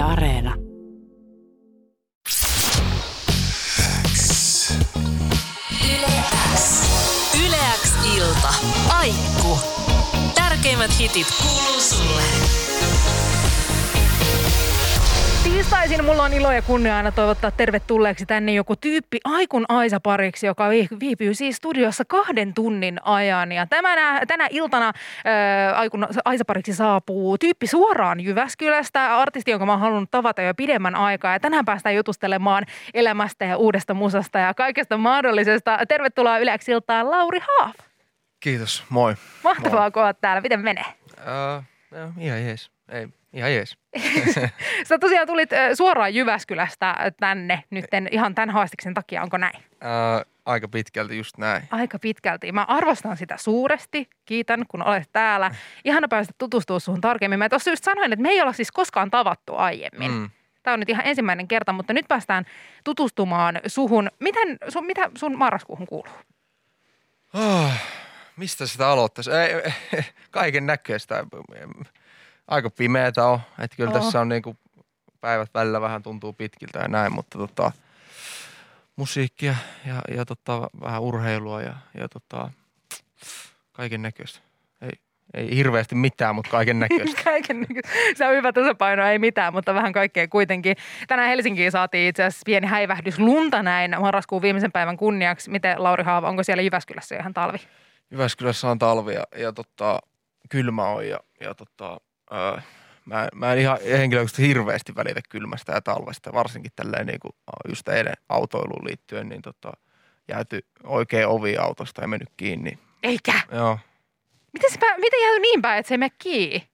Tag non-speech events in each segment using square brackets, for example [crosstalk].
Areena. Yleäks ilta. Aikku. Tärkeimmät hitit kuuluu Tiistaisin mulla on ilo ja kunnia aina toivottaa tervetulleeksi tänne joku tyyppi Aikun Aisa pariksi, joka viipyy siis studiossa kahden tunnin ajan. Ja tämänä, tänä iltana ää, Aikun Aisa pariksi saapuu tyyppi suoraan Jyväskylästä, artisti, jonka mä oon halunnut tavata jo pidemmän aikaa. Ja tänään päästään jutustelemaan elämästä ja uudesta musasta ja kaikesta mahdollisesta. Tervetuloa Yleäksi iltaan Lauri Haaf. Kiitos, moi. Mahtavaa, kun oot täällä. Miten menee? Uh, no, ihan jees. Ei, ihan jees. [laughs] Sä tosiaan tulit suoraan Jyväskylästä tänne nytten ihan tämän haastiksen takia, onko näin? Uh, aika pitkälti just näin. Aika pitkälti. Mä arvostan sitä suuresti. Kiitän, kun olet täällä. Ihana päästä tutustua suhun tarkemmin. Mä tuossa just sanoin, että me ei olla siis koskaan tavattu aiemmin. Mm. Tämä on nyt ihan ensimmäinen kerta, mutta nyt päästään tutustumaan suhun. Miten, sun, mitä sun marraskuuhun kuuluu? Oh, mistä sitä aloittaisi? Ei, kaiken näköistä. Aika pimeätä on. Että kyllä Oho. tässä on niinku päivät välillä vähän tuntuu pitkiltä ja näin, mutta tota, musiikkia ja, ja tota, vähän urheilua ja, ja tota, kaiken näköistä. Ei, ei hirveästi mitään, mutta kaiken [laughs] näköistä. Kaiken, se on hyvä tasapaino, ei mitään, mutta vähän kaikkea kuitenkin. Tänään Helsinkiin saatiin itse asiassa pieni häivähdys lunta näin marraskuun viimeisen päivän kunniaksi. Miten Lauri Haava, onko siellä Jyväskylässä ihan talvi? Jyväskylässä on talvi ja, ja tota, kylmä on ja, ja tota, ää, mä, mä en ihan henkilökohtaisesti hirveästi välitä kylmästä ja talvesta, varsinkin tälleen niin kuin just eilen autoiluun liittyen, niin tota, jääty oikein ovi autosta ja mennyt kiinni. Eikä. Joo. Miten, se pää, miten jää niin päin, että se ei mene kiinni?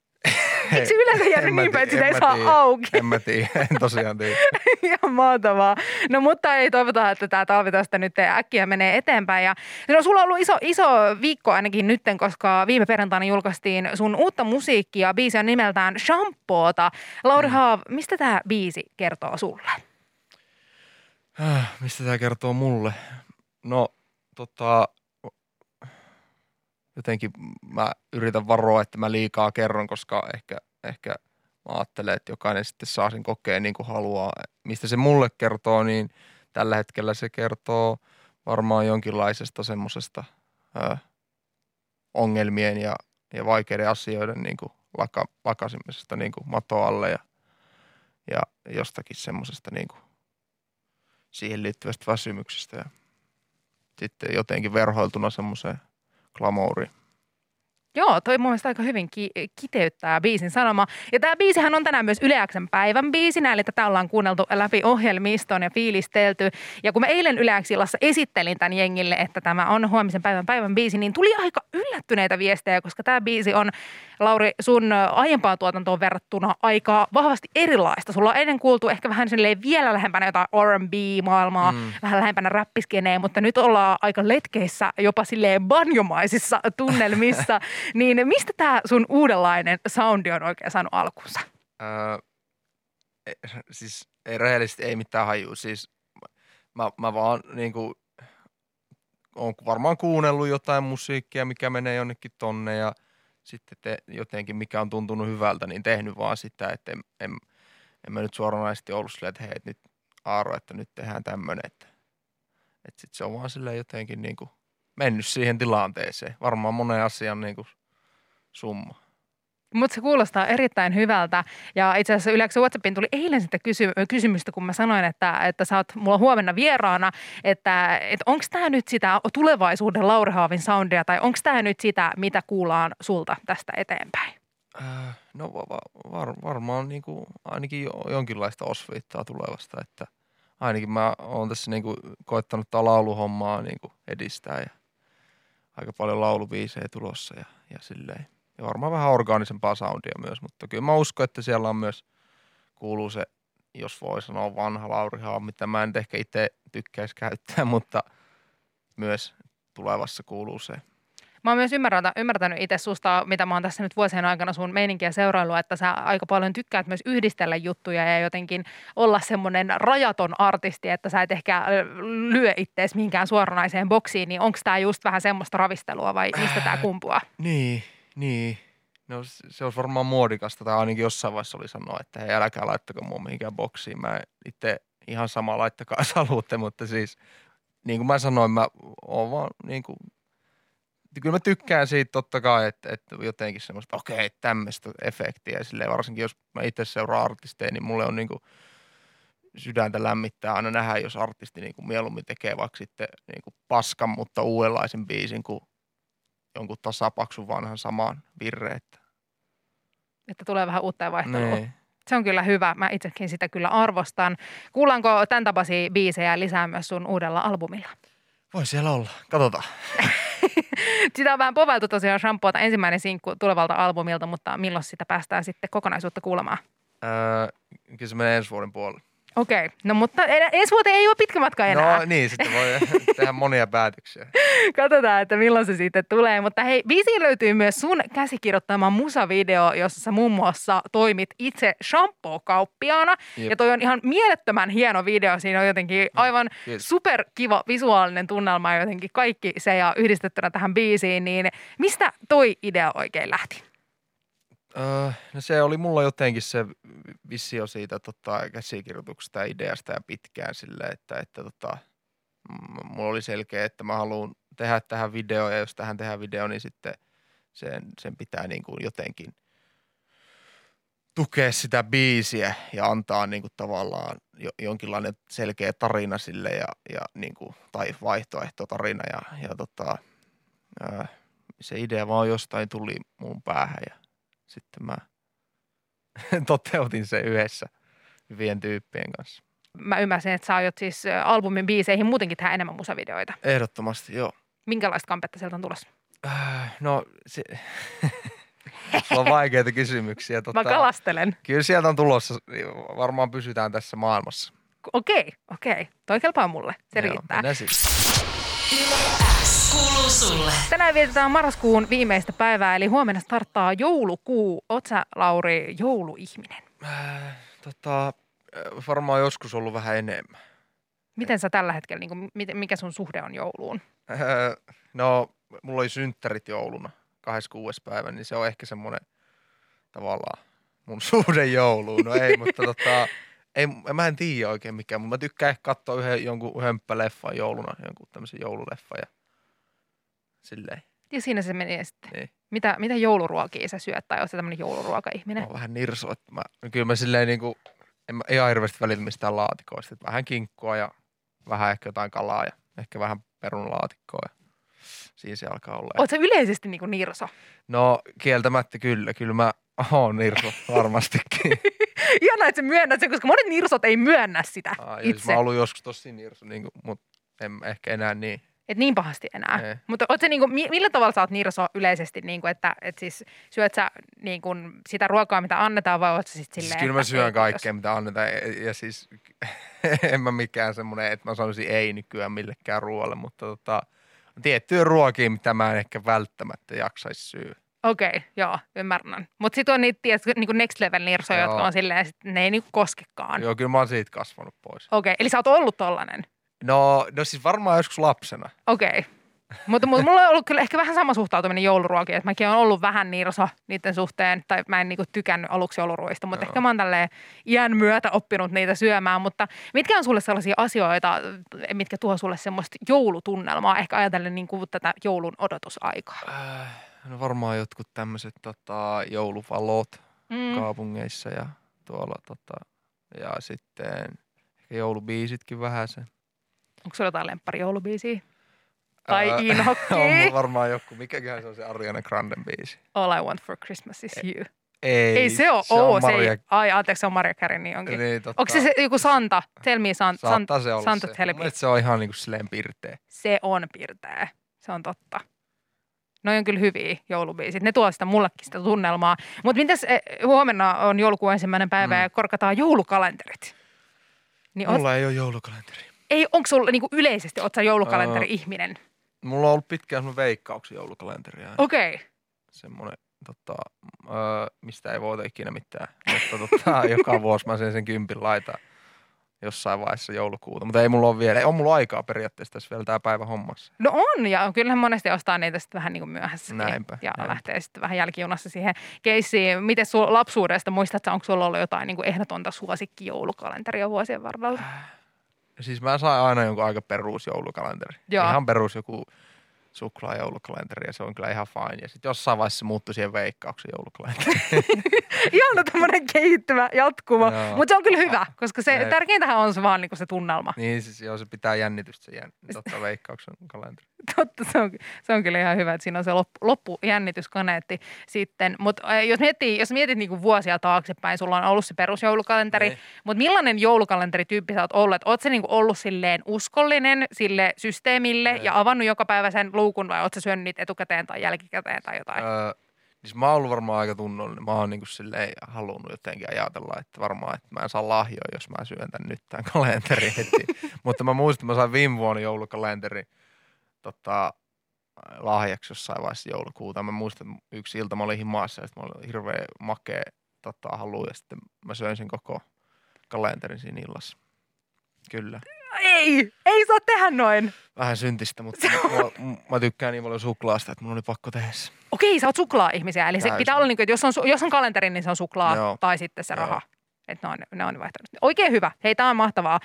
Eikö se yleensä jäänyt niin päin, että sitä ei saa tiedä. auki? En mä tiedä, en tosiaan tiedä. [laughs] Ihan mahtavaa. No mutta ei toivota, että tämä talvi tästä nyt äkkiä menee eteenpäin. Ja, no sulla on ollut iso, iso viikko ainakin nytten, koska viime perjantaina julkaistiin sun uutta musiikkia. Biisi on nimeltään Shampoota. Lauri Haav, mistä tämä biisi kertoo sulle? Äh, Mistä tämä kertoo mulle? No, tota, jotenkin mä yritän varoa, että mä liikaa kerron, koska ehkä, ehkä mä ajattelen, että jokainen sitten saa sen kokeen niin kuin haluaa. Mistä se mulle kertoo, niin tällä hetkellä se kertoo varmaan jonkinlaisesta semmoisesta ongelmien ja, ja vaikeiden asioiden niin kuin laka, lakasimisesta niin kuin mato alle ja, ja jostakin semmoisesta niin kuin siihen liittyvästä väsymyksestä ja sitten jotenkin verhoiltuna semmoiseen glamouriin. Joo, toi mun mielestä aika hyvin ki- kiteyttää biisin sanoma. Ja tämä biisihän on tänään myös Yleäksen päivän biisinä, eli tätä ollaan kuunneltu läpi ohjelmiston ja fiilistelty. Ja kun mä eilen Yleäksillassa esittelin tämän jengille, että tämä on huomisen päivän päivän biisi, niin tuli aika yllättyneitä viestejä, koska tämä biisi on, Lauri, sun aiempaan tuotantoon verrattuna aika vahvasti erilaista. Sulla on ennen kuultu ehkä vähän silleen vielä lähempänä jotain R&B-maailmaa, mm. vähän lähempänä räppiskeneen, mutta nyt ollaan aika letkeissä, jopa silleen banjomaisissa tunnelmissa. [laughs] niin mistä tämä sun uudenlainen soundi on oikein saanut alkunsa? Öö, e- siis ei rehellisesti ei mitään haju. Siis mä, mä vaan niin kuin, oon varmaan kuunnellut jotain musiikkia, mikä menee jonnekin tonne ja sitten te, jotenkin mikä on tuntunut hyvältä, niin tehnyt vaan sitä, että en, en, en mä nyt suoranaisesti ollut silleen, että hei, nyt Aaro, että nyt tehdään tämmöinen, että, että sitten se on vaan silleen jotenkin niin kuin mennyt siihen tilanteeseen. Varmaan monen asian niin kuin summa. Mutta se kuulostaa erittäin hyvältä. Ja itse asiassa Yleensä WhatsAppiin tuli eilen sitten kysy- kysymystä, kun mä sanoin, että, että sä oot mulla huomenna vieraana, että, että onko tämä nyt sitä tulevaisuuden Lauri Haavin soundia tai onko tämä nyt sitä, mitä kuullaan sulta tästä eteenpäin? Äh, No va- va- var, varmaan niin kuin, ainakin jo, jonkinlaista osviittaa tulevasta, että ainakin mä oon tässä niin kuin, koettanut tätä lauluhommaa niin kuin, edistää ja aika paljon laulubiisejä tulossa ja, ja silleen. Ja varmaan vähän orgaanisempaa soundia myös, mutta kyllä mä uskon, että siellä on myös, kuuluu se, jos voi sanoa vanha Lauri Haa, mitä mä en ehkä itse tykkäisi käyttää, [laughs] mutta myös tulevassa kuuluu se. Mä oon myös ymmärtänyt, ymmärtänyt itse susta, mitä mä oon tässä nyt vuosien aikana sun meininkiä seuraillut, että sä aika paljon tykkäät myös yhdistellä juttuja ja jotenkin olla semmoinen rajaton artisti, että sä et ehkä lyö ittees mihinkään suoranaiseen boksiin, niin onko tämä just vähän semmoista ravistelua vai mistä tämä kumpuaa? Niin, niin. No se se olisi varmaan muodikasta tai ainakin jossain vaiheessa oli sanoa, että hei älkää laittako mua mihinkään boksiin. Mä itse ihan sama laittakaa jos haluatte, mutta siis niin kuin mä sanoin, mä oon vaan niin kuin, kyllä mä tykkään siitä totta kai, että, että jotenkin semmoista, okei, tämmöistä efektiä. Silleen, varsinkin jos mä itse seuraan artisteja, niin mulle on niin kuin sydäntä lämmittää aina nähdä, jos artisti niin kuin mieluummin tekee vaikka sitten niin kuin paskan, mutta uudenlaisen biisin kuin jonkun tasapaksun vanhan samaan virreen. Että, Että tulee vähän uutta ja vaihtelua. niin. Se on kyllä hyvä. Mä itsekin sitä kyllä arvostan. Kuullaanko tämän tapaisia biisejä lisää myös sun uudella albumilla? Voi siellä olla. Katsotaan. [laughs] [laughs] Sitä on vähän povailtu tosiaan Shampoota ensimmäinen sinkku tulevalta albumilta, mutta milloin sitä päästään sitten kokonaisuutta kuulemaan? Öö, kyllä se menee ensi vuoden puolelle. Okei, no mutta ensi vuoteen ei ole pitkä matka enää. No niin, sitten voi [laughs] tehdä monia päätöksiä. Katsotaan, että milloin se sitten tulee. Mutta hei, biisiin löytyy myös sun käsikirjoittama musavideo, jossa sä muun muassa toimit itse shampoo-kauppiaana. Jep. Ja toi on ihan mielettömän hieno video. Siinä on jotenkin aivan kiitos. superkiva visuaalinen tunnelma ja jotenkin kaikki se ja yhdistettynä tähän biisiin. Niin mistä toi idea oikein lähti? Öö, no se oli mulla jotenkin se visio siitä tota, käsikirjoituksesta ja ideasta ja pitkään silleen, että, että tota, mulla oli selkeä, että mä haluan tehdä tähän video ja jos tähän tehdään video, niin sitten sen, sen pitää niin kuin jotenkin tukea sitä biisiä ja antaa niin kuin tavallaan jo, jonkinlainen selkeä tarina sille ja, ja niin kuin, tai vaihtoehto tarina ja, ja tota, öö, se idea vaan jostain tuli mun päähän ja sitten mä [laughs] toteutin sen yhdessä hyvien tyyppien kanssa. Mä ymmärsin, että sä aiot siis albumin biiseihin muutenkin tehdä enemmän musavideoita. Ehdottomasti, joo. Minkälaista kampetta sieltä on tulossa? Äh, no, se, [laughs] sulla on vaikeita kysymyksiä. Tota, Mä kalastelen. kyllä sieltä on tulossa, varmaan pysytään tässä maailmassa. Okei, okei. Toi kelpaa mulle. Se Joo, riittää. mennään sitten. Kuuluu sulle. Tänään vietetään marraskuun viimeistä päivää, eli huomenna starttaa joulukuu. Oot sä, Lauri, jouluihminen? Äh, tota, äh, varmaan joskus ollut vähän enemmän. Miten sä tällä hetkellä, niin kuin, mikä sun suhde on jouluun? Äh, no, mulla oli synttärit jouluna, 26. päivä, niin se on ehkä semmoinen tavallaan mun [laughs] suhde jouluun. No ei, mutta tota, ei, mä en tiedä oikein mikä, mutta mä tykkään ehkä katsoa yhden, jonkun hömppäleffan jouluna, jonkun tämmöisen joululeffan ja silleen. Ja siinä se menee sitten. Niin. Mitä, mitä jouluruokia sä syöt, tai oot sä tämmöinen jouluruoka-ihminen? Mä oon vähän nirso, että mä, no kyllä mä silleen niinku, en mä ihan hirveästi välillä mistään laatikoista. Että vähän kinkkua ja vähän ehkä jotain kalaa ja ehkä vähän perunalaatikkoa ja siinä se alkaa olla. Oot sä yleisesti niin kuin nirso? No kieltämättä kyllä, kyllä mä oon nirso [laughs] varmastikin. [laughs] Ihanaa, että sä myönnät sen, koska monet nirsot ei myönnä sitä Aa, ja siis itse. mä oon ollut joskus tosi nirso, niin mutta en ehkä enää niin. Et niin pahasti enää. Ei. Mutta oot sä niinku, mi- millä tavalla sä oot nirso yleisesti, niinku, että et siis syöt sä niinku sitä ruokaa, mitä annetaan, vai oot sä sit silleen, Siis kyllä mä syön kaikkea, mitä annetaan. Ja, ja siis [laughs] en mä mikään semmoinen, että mä sanoisin ei nykyään millekään ruoalle, mutta tota, tiettyjä ruokia, mitä mä en ehkä välttämättä jaksaisi syödä. Okei, okay, joo, ymmärrän. Mutta sitten on niitä tiedätkö, niinku next level nirsoja, Joo. jotka on silleen, että ne ei niinku koskekaan. Joo, kyllä mä oon siitä kasvanut pois. Okei, okay, eli sä oot ollut tollanen. No, no siis varmaan joskus lapsena. Okei. Okay. Mutta mut, mulla on ollut kyllä ehkä vähän sama suhtautuminen jouluruokiin, että mäkin olen ollut vähän nirso niiden suhteen, tai mä en niinku tykännyt aluksi jouluruoista, mutta Joo. ehkä mä oon tälleen iän myötä oppinut niitä syömään, mutta mitkä on sulle sellaisia asioita, mitkä tuo sulle semmoista joulutunnelmaa, ehkä ajatellen niinku tätä joulun odotusaikaa? Äh, no varmaan jotkut tämmöiset tota, jouluvalot Mm. kaupungeissa ja tuolla tota, ja sitten ehkä joulubiisitkin vähän se. Onko sulla jotain lemppari joulubiisiä? Tai Ää, inhokki? [laughs] on varmaan joku. Mikäköhän se on se Ariana Granden biisi? All I want for Christmas is you. Ei, Ei se ole, se on oo, se Maria, ei, ai anteeksi, se on Maria Carey, niin onkin. niin, tota, Onko se, se joku Santa? Tell me Santa. saattaa se olla Santa se. tell Mun me. mielestä se on ihan niinku silleen pirteä. Se on pirteä. Se on totta. Noi on kyllä hyviä joulubiisit. Ne tuo sitä mullekin sitä tunnelmaa. Mutta mitäs eh, huomenna on joulukuun ensimmäinen päivä Mm. ja korkataan joulukalenterit. Niin Mulla ei ole joulukalenteri. Ei, onko sulla niinku yleisesti, oot sä joulukalenteri-ihminen? Mulla on ollut pitkään semmoinen veikkauksen joulukalenteri. ja Okei. Okay. Semmoinen, tota, öö, mistä ei voita ikinä mitään. Mutta tota, [laughs] joka vuosi mä sen sen kympin laitan jossain vaiheessa joulukuuta, mutta ei mulla ole vielä, ei on mulla aikaa periaatteessa tässä vielä tämä päivä hommassa. No on, ja kyllähän monesti ostaa niitä sitten vähän niin kuin myöhässä. Näinpä, Ja näinpä. lähtee sitten vähän jälkijunassa siihen keissiin. Miten sun lapsuudesta muistatko, onko sulla ollut jotain niin kuin ehdotonta suosikkijoulukalenteria vuosien varrella? Siis mä sain aina jonkun aika perus joulukalenteri. Joo. Ihan perus joku suklaajoulukalenteri ja se on kyllä ihan fine. Ja sitten jossain vaiheessa se muuttui siihen veikkauksen joulukalenteri. [laughs] Ihana tämmöinen kehittyvä jatkumo, Joo. mutta se on kyllä hyvä, koska se Jep. tärkeintähän on se vaan niin se tunnelma. niin siis joo, se pitää jännitystä se jän, [laughs] totta, veikkauksen kalenteri. Totta, se on, se on kyllä ihan hyvä, että siinä on se loppu, loppujännityskaneetti sitten. Mutta jos, miettii, jos mietit niinku vuosia taaksepäin, sulla on ollut se perusjoulukalenteri, Niin. mutta millainen joulukalenterityyppi sä oot ollut? Oot sä niinku ollut silleen uskollinen sille systeemille Niin. ja avannut joka päivä sen luukun vai oot sä syönyt niitä etukäteen tai jälkikäteen tai jotain? Öö, siis mä oon ollut varmaan aika tunnollinen. Mä oon niinku silleen halunnut jotenkin ajatella, että varmaan, että mä en saa lahjoa, jos mä syön tän nyt tämän kalenterin heti. [laughs] Mutta mä muistan, että mä sain viime vuonna joulukalenteri tota, lahjaksi jossain vaiheessa joulukuuta. Mä muistan, että yksi ilta mä olin himassa ja mä olin hirveä makea tota, halu ja sitten mä söin sen koko kalenterin siinä illassa. Kyllä. Ei, ei saa tehdä noin. Vähän syntistä, mutta mä, mä tykkään niin paljon suklaasta, että mun oli pakko tehdä se. Okei, sä oot suklaa-ihmisiä, eli se Täysin. pitää olla, niin kuin, että jos on, jos on kalenteri, niin se on suklaa Joo. tai sitten se Joo. raha. Että ne on, ne on vaihtanut. Oikein hyvä. Hei, tämä on mahtavaa.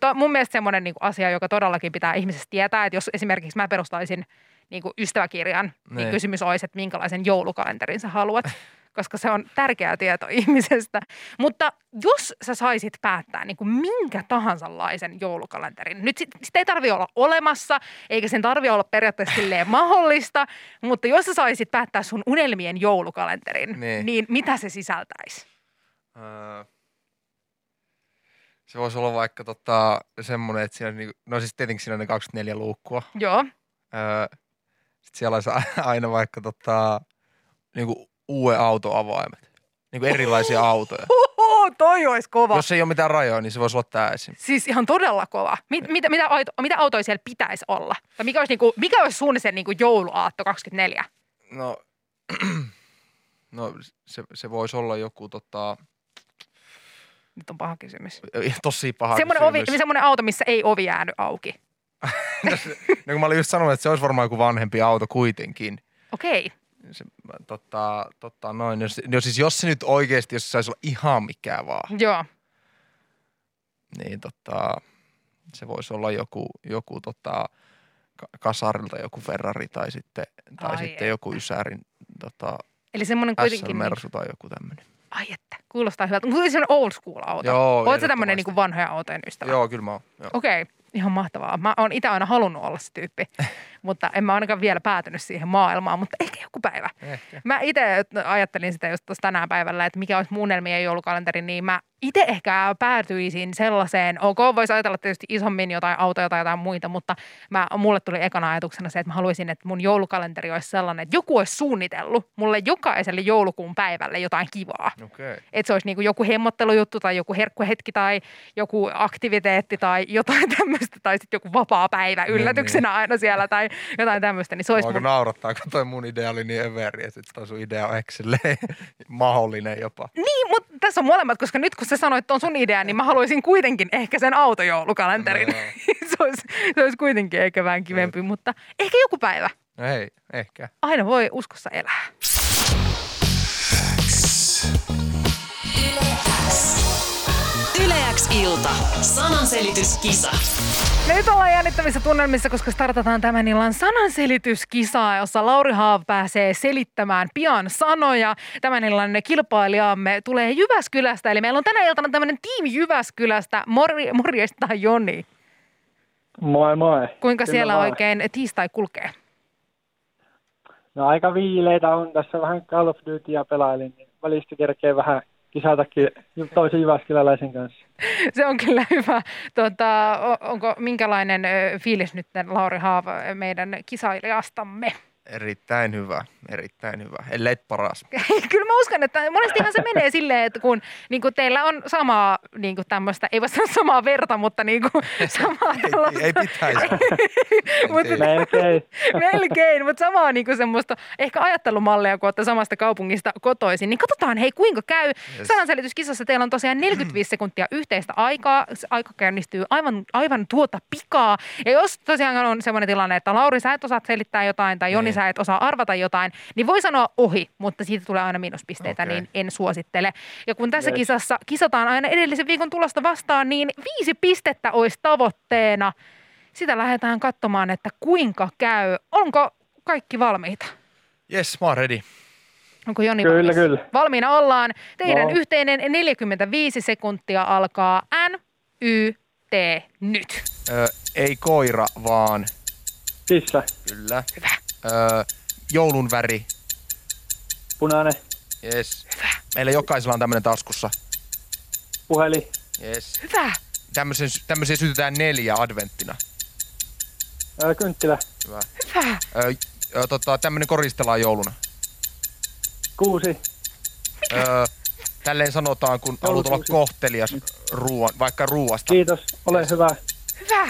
To, mun mielestä semmoinen niin asia, joka todellakin pitää ihmisestä tietää, että jos esimerkiksi mä perustaisin niin kuin ystäväkirjan, niin Niin. kysymys olisi, että minkälaisen joulukalenterin sä haluat, [laughs] koska se on tärkeä tieto [laughs] ihmisestä. Mutta jos sä saisit päättää niin kuin minkä tahansa laisen joulukalenterin, nyt sit, sitä ei tarvi olla olemassa, eikä sen tarvi olla periaatteessa silleen [laughs] mahdollista, mutta jos sä saisit päättää sun unelmien joulukalenterin, Niin. niin mitä se sisältäisi? Öö, se voisi olla vaikka tota, semmoinen, että siinä on, niinku, no siis tietenkin siinä on ne 24 luukkua. Joo. Öö, sitten siellä olisi aina vaikka tota, niinku uuden autoavaimet. Niinku erilaisia autoja. Huhu, toi olisi kova. Jos ei ole mitään rajoja, niin se voisi olla tämä esim. Siis ihan todella kova. Mit, mitä, mitä, auto, mitä autoja siellä pitäisi olla? Tai mikä olisi, niinku, mikä olisi suunnilleen niinku jouluaatto 24? No, [clears throat] no se, se voisi olla joku tota, Nyt on paha kysymys. tosi paha Semmoinen, ovi, kysymys. semmoinen auto, missä ei ovi jäänyt auki. [laughs] No, kun mä olin just sanonut, että se olisi varmaan joku vanhempi auto kuitenkin. Okei. Se, tota, tota, noin. Jos, no siis jos se nyt oikeasti, jos se saisi olla ihan mikä vaan, Joo. niin tota, se voisi olla joku, joku tota, ka- kasarilta joku Ferrari tai sitten, tai Ai sitten että. joku Ysärin tota, Eli semmoinen kuitenkin... Mersu tai joku tämmöinen. ai että, kuulostaa hyvältä. Mutta semmoinen old school auto. Joo, Oletko tämmöinen niin vanhoja autojen ystävä? Joo, kyllä mä oon. Okei, ihan mahtavaa. Mä oon itse aina halunnut olla se tyyppi, [laughs] mutta en mä ainakaan vielä päätynyt siihen maailmaan, mutta ehkä joku päivä. Ehkä. Mä itse ajattelin sitä just tänään päivällä, että mikä olisi mun unelmien joulukalenteri, niin mä itse ehkä päätyisin sellaiseen, ok, voisi ajatella tietysti isommin jotain autoja tai jotain muita, mutta mä, mulle tuli ekana ajatuksena se, että mä haluaisin, että mun joulukalenteri olisi sellainen, että joku olisi suunnitellut mulle jokaiselle joulukuun päivälle jotain kivaa. Okei. Että se olisi niin joku hemmottelujuttu tai joku herkkuhetki tai joku aktiviteetti tai jotain [laughs] tämmöistä tai sitten joku vapaa päivä Niin, yllätyksenä aina siellä tai [laughs] jotain tämmöistä, niin se olisi Voiko mun... naurattaa, kun toi mun idea oli niin överi, että toi sun idea on ehkä [laughs] mahdollinen jopa. Niin, mutta tässä on molemmat, koska nyt kun sä sanoit, että on sun idea, niin mä haluaisin kuitenkin ehkä sen autojoulukalenterin. No [laughs] se, olisi, se olisi kuitenkin ehkä vähän kivempi, mutta ehkä joku päivä. No hei, ehkä. Aina voi uskossa elää. Ilta. Sananselityskisa. Nyt ollaan jännittävissä tunnelmissa, koska startataan tämän illan sananselityskisaa, jossa Lauri Haav pääsee selittämään pian sanoja. Tämän illan kilpailijamme tulee Jyväskylästä, eli meillä on tänä iltana tämmöinen tiimi Jyväskylästä. Mori, morjesta Joni. Moi moi. Kuinka Kyllä siellä vaan. oikein tiistai kulkee? No aika viileitä on tässä vähän Call of Dutyä pelailin, niin välistä kerkee vähän kisatakin toisen Jyväskyläläisen kanssa. Se on kyllä hyvä. O- onko minkälainen fiilis nyt Lauri Haava meidän kisailijastamme? Erittäin hyvä, erittäin hyvä. Ellei paras. [laughs] Kyllä mä uskon, että monestihan se menee silleen, että kun niin kuin teillä on samaa niin kuin tämmöistä, ei voi sanoa samaa verta, mutta niin kuin [laughs] samaa tällaista. ei, ei pitäisi. [laughs] Mutta- Melkein. Melkein, mutta samaa niin kuin semmoista ehkä ajattelumallia, kun olette samasta kaupungista kotoisin. Niin katsotaan, hei kuinka käy. Yes. Sananselvityskisassa teillä on tosiaan 45 sekuntia yhteistä aikaa. Se aika käynnistyy aivan, aivan tuota pikaa. Ja jos tosiaan on semmoinen tilanne, että Lauri sä et osaa selittää jotain tai Joni Niin. Sä et osaa arvata jotain, niin voi sanoa ohi, mutta siitä tulee aina miinuspisteitä, Okei. niin en suosittele. Ja kun tässä Yes. kisassa kisataan aina edellisen viikon tulosta vastaan, niin viisi pistettä olisi tavoitteena. Sitä lähdetään katsomaan, että kuinka käy. Onko kaikki valmiita? Yes, mä oon ready. Onko Joni Kyllä, valmis? kyllä. Valmiina ollaan. Teidän No. yhteinen 45 sekuntia alkaa N, Y, T, nyt. Ö, ei koira, vaan Kissa. kyllä. Ö, joulun väri. Punainen. Yes. Meillä jokaisella on tämmöinen taskussa. Puhelin. Yes. Hyvä. Tämmöisen, tämmöisiä sytytään neljä adventtina. Ö, kynttilä. Hyvä. Hyvä. Ö, ö, tota, tämmöinen koristellaan jouluna. Kuusi. Ö, tälleen sanotaan, kun haluat olla kohtelias ruoan, vaikka ruuasta. Kiitos. Ole hyvä. Hyvä.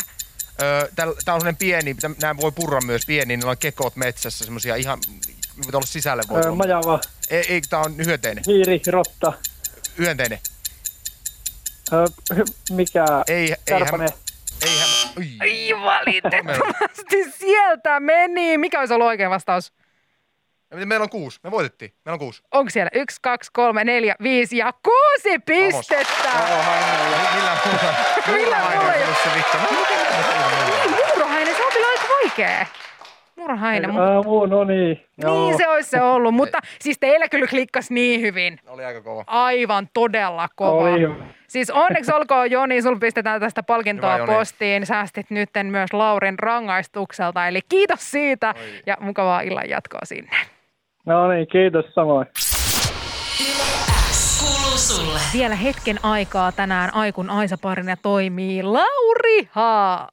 Tämä on semmoinen pieni, nämä voi purra myös pieni, niillä on kekot metsässä, semmoisia ihan, mitä olla sisälle voi Ö, tulla. majava. Ei, ei tää on hyönteinen. Hiiri. Rotta. Hyönteinen. Mikä? Ei, Kärpänen. eihän, eihän, ui. Ai valitettavasti sieltä meni. Mikä olisi ollut oikea vastaus? Meillä on kuusi, me voitettiin, meillä on kuusi. Onko siellä yksi, kaksi, kolme, neljä, viisi ja kuusi pistettä? Muulla, Millään muulla se on. Niin, muurahainen, se on kyllä aika vaikea. Muurahainen, mu- Ö, muu, no niin. niin se olisi se ollut, mutta siis teillä kyllä klikkasi niin hyvin. Oli aika kova. Aivan todella kova. Oli. Siis onneksi olkoon Joni, sul pistetään tästä palkintoa Hyvä, postiin. Säästit nytten myös Laurin rangaistukselta, eli kiitos siitä Oi. ja mukavaa illan jatkoa sinne. No niin, kiitos samoin. Vielä hetken aikaa tänään Aikun Aisa-parina toimii Lauri Haaf.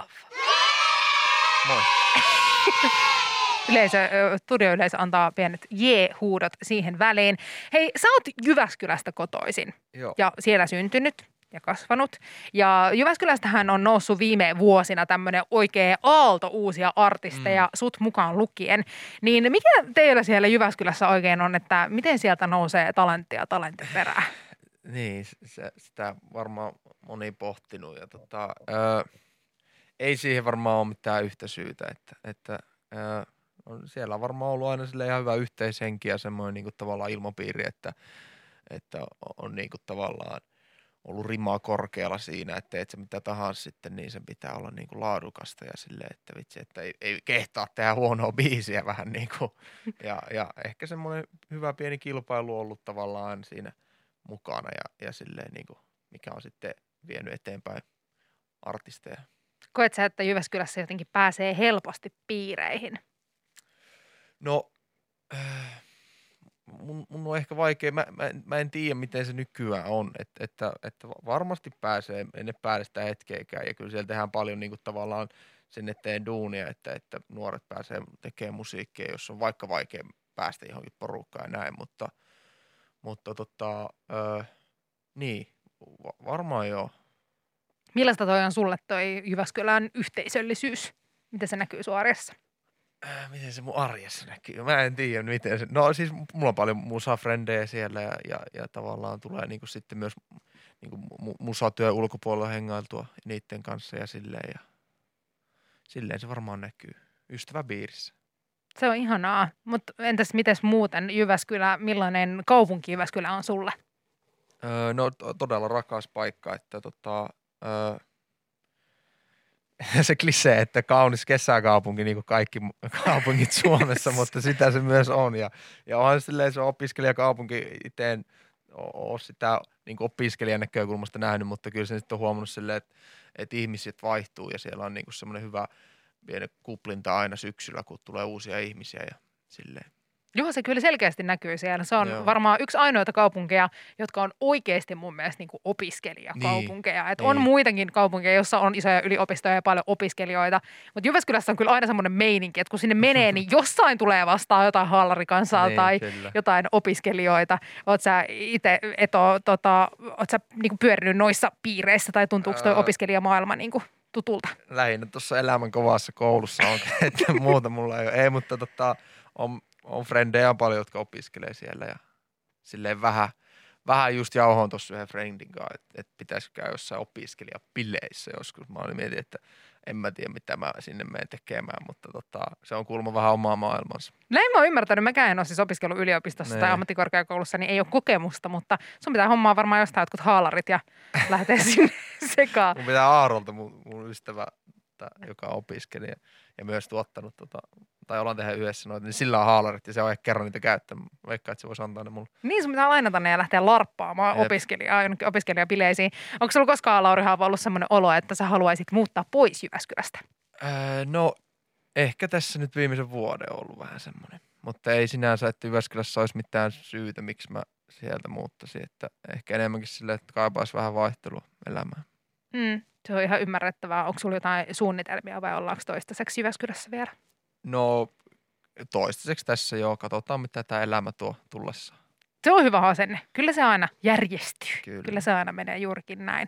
Moi. [laughs] Yleisö, studioyleisö antaa pienet jee-huudot siihen väliin. Hei, sä oot Jyväskylästä kotoisin Joo. ja siellä syntynyt ja kasvanut. Ja Jyväskylästähän on noussut viime vuosina tämmöinen oikea aalto uusia artisteja, mm. sut mukaan lukien. Niin mikä teillä siellä Jyväskylässä oikein on, että miten sieltä nousee talenttia talentin perään? [laughs] Niin, se, sitä varmaan moni pohtinut. Ja tota, ö, ei siihen varmaan ole mitään yhtä syytä, että, että ö, on, siellä on varmaan ollut aina sille ihan hyvä yhteishenki ja semmoinen niin kuin tavallaan ilmapiiri, että, että on niin kuin tavallaan ollut rimaa korkealla siinä, että teet se mitä tahansa sitten, niin sen pitää olla niin kuin laadukasta ja silleen, että vitsi, että ei, ei kehtaa tehdä huonoa biisiä vähän niin kuin. [laughs] Ja, ja ehkä semmoinen hyvä pieni kilpailu on ollut tavallaan siinä mukana ja, ja silleen niin kuin, mikä on sitten vienyt eteenpäin artisteja. Koet sä, että Jyväskylässä jotenkin pääsee helposti piireihin? No, äh, mun, mun on ehkä vaikea, mä, mä, en, mä en tiedä miten se nykyään on, Et, että, että varmasti pääsee, en ne sitä hetkeäkään ja kyllä siellä tehdään paljon niin kuin tavallaan sen eteen duunia, että, että nuoret pääsee tekemään musiikkia, jos on vaikka vaikea päästä johonkin porukkaan ja näin, mutta, mutta tota, ö, niin, va- varmaan joo. Millaista toi on sulle toi Jyväskylän yhteisöllisyys? Miten se näkyy sun arjessa? Äh, miten se mun arjessa näkyy? Mä en tiedä, miten se... No siis mulla on paljon musafrendejä siellä ja, ja, ja tavallaan tulee niinku sitten myös niinku mu- musatyön ulkopuolella hengailtua niiden kanssa ja silleen. Ja silleen se varmaan näkyy ystäväpiirissä. Se on ihanaa. Mutta entäs mites muuten Jyväskylä, millainen kaupunki Jyväskylä on sulle? Öö, no to- todella rakas paikka, että tota, öö, [laughs] se klisee, että kaunis kesäkaupunki, niin kuin kaikki [laughs] kaupungit Suomessa, mutta sitä se myös on. Ja, ja onhan silleen se opiskelijakaupunki, itse ole sitä niin kuin opiskelijan näkökulmasta nähnyt, mutta kyllä se nyt on huomannut silleen, että, että ihmiset vaihtuu ja siellä on niin semmoinen hyvä pieni kuplinta aina syksyllä, kun tulee uusia ihmisiä ja silleen. Joo, se kyllä selkeästi näkyy siellä. Se on Joo. varmaan yksi ainoita kaupunkeja, jotka on oikeasti mun mielestä niin kuin opiskelijakaupunkeja. Et on niin. muitakin kaupunkeja, joissa on isoja yliopistoja ja paljon opiskelijoita. Mutta Jyväskylässä on kyllä aina semmoinen meininki, että kun sinne menee, niin [laughs] jossain tulee vastaan jotain hallarikansaa Niin, tai kyllä. jotain opiskelijoita. Oot sä itse, Eto, tota, oot sä niin kuin pyörinyt noissa piireissä tai tuntuuko toi Ää. opiskelijamaailma niin kuin tutulta? lähinnä tuossa elämän kovassa koulussa on, [laughs] että muuta mulla ei ole. Ei, mutta tota, on, on frendejä paljon, jotka opiskelee siellä ja silleen vähän, vähän just jauhoin tuossa yhden friendin kanssa, että, että pitäisi käydä jossain opiskelijapileissä joskus. Mä olin mietin, että en mä tiedä, mitä mä sinne menen tekemään, mutta tota, se on kuulemma vähän omaa maailmansa. Näin mä oon ymmärtänyt. Mäkään en ole siis opiskellut yliopistossa tai Nee. ammattikorkeakoulussa, niin ei ole kokemusta, mutta sun pitää hommaa varmaan jostain jotkut haalarit ja lähteä [laughs] sinne sekaan. Mun pitää Aarolta, mun, mun ystävä, tää, joka on opiskelija ja myös tuottanut, tota, tai ollaan tehdä yhdessä noita, niin sillä on haalarit ja se on ehkä kerran niitä käyttänyt. Veikkaan, että se voisi antaa ne mulle. Niin sun pitää lainata ne ja lähteä larppaamaan Jep. opiskelijaa, opiskelijapileisiin. Onko sulla koskaan, Lauri Haava, ollut semmoinen olo, että sä haluaisit muuttaa pois Jyväskylästä? Öö, no, ehkä tässä nyt viimeisen vuoden on ollut vähän semmoinen. Mutta ei sinänsä, että Jyväskylässä olisi mitään syytä, miksi mä sieltä muuttaisin. Että ehkä enemmänkin sille, että kaipaisi vähän vaihtelua elämään. Mm, se on ihan ymmärrettävää. Onko sulla jotain suunnitelmia vai ollaanko toistaiseksi Jyväskylässä vielä? No, toistaiseksi tässä joo. Katsotaan, mitä tämä elämä tuo tullessaan. Se on hyvä asenne. Kyllä se aina järjestyy. Kyllä. Kyllä. Se aina menee juurikin näin.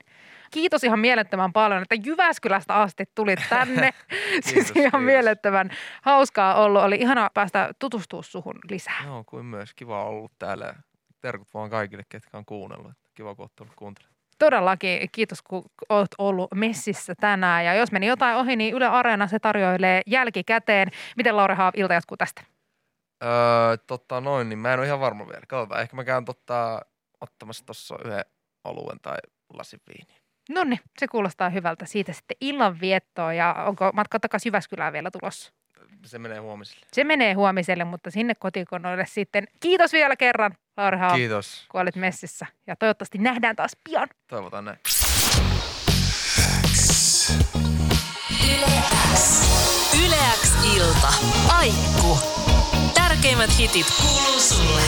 Kiitos ihan mielettömän paljon, että Jyväskylästä asti tulit tänne. [laughs] siis Kiitos, ihan kiitos. mielettömän hauskaa ollut. Oli ihana päästä tutustua suhun lisää. Joo, kuin myös. Kiva ollut täällä. Terkut vaan kaikille, ketkä on kuunnellut. Kiva, kun olette ollut kuuntelemaan. Todellakin kiitos, kun olet ollut messissä tänään. Ja jos meni jotain ohi, niin Yle Areena se tarjoilee jälkikäteen. Miten Lauri Haav, ilta jatkuu tästä? Öö, totta noin, niin mä en ole ihan varma vielä. Katsotaan, ehkä mä käyn totta, ottamassa tuossa yhden oluen tai lasin viiniä. No niin, se kuulostaa hyvältä. Siitä sitten illanviettoa ja onko matka takaisin Jyväskylään vielä tulossa? Se menee huomiselle. Se menee huomiselle, mutta sinne kotikonoille sitten. Kiitos vielä kerran, Lauri Haav, Kiitos. kun olit messissä. Ja toivottavasti nähdään taas pian. Toivotaan näin. Yleäks ilta. Aikku. Tärkeimmät hitit kuuluu sulle.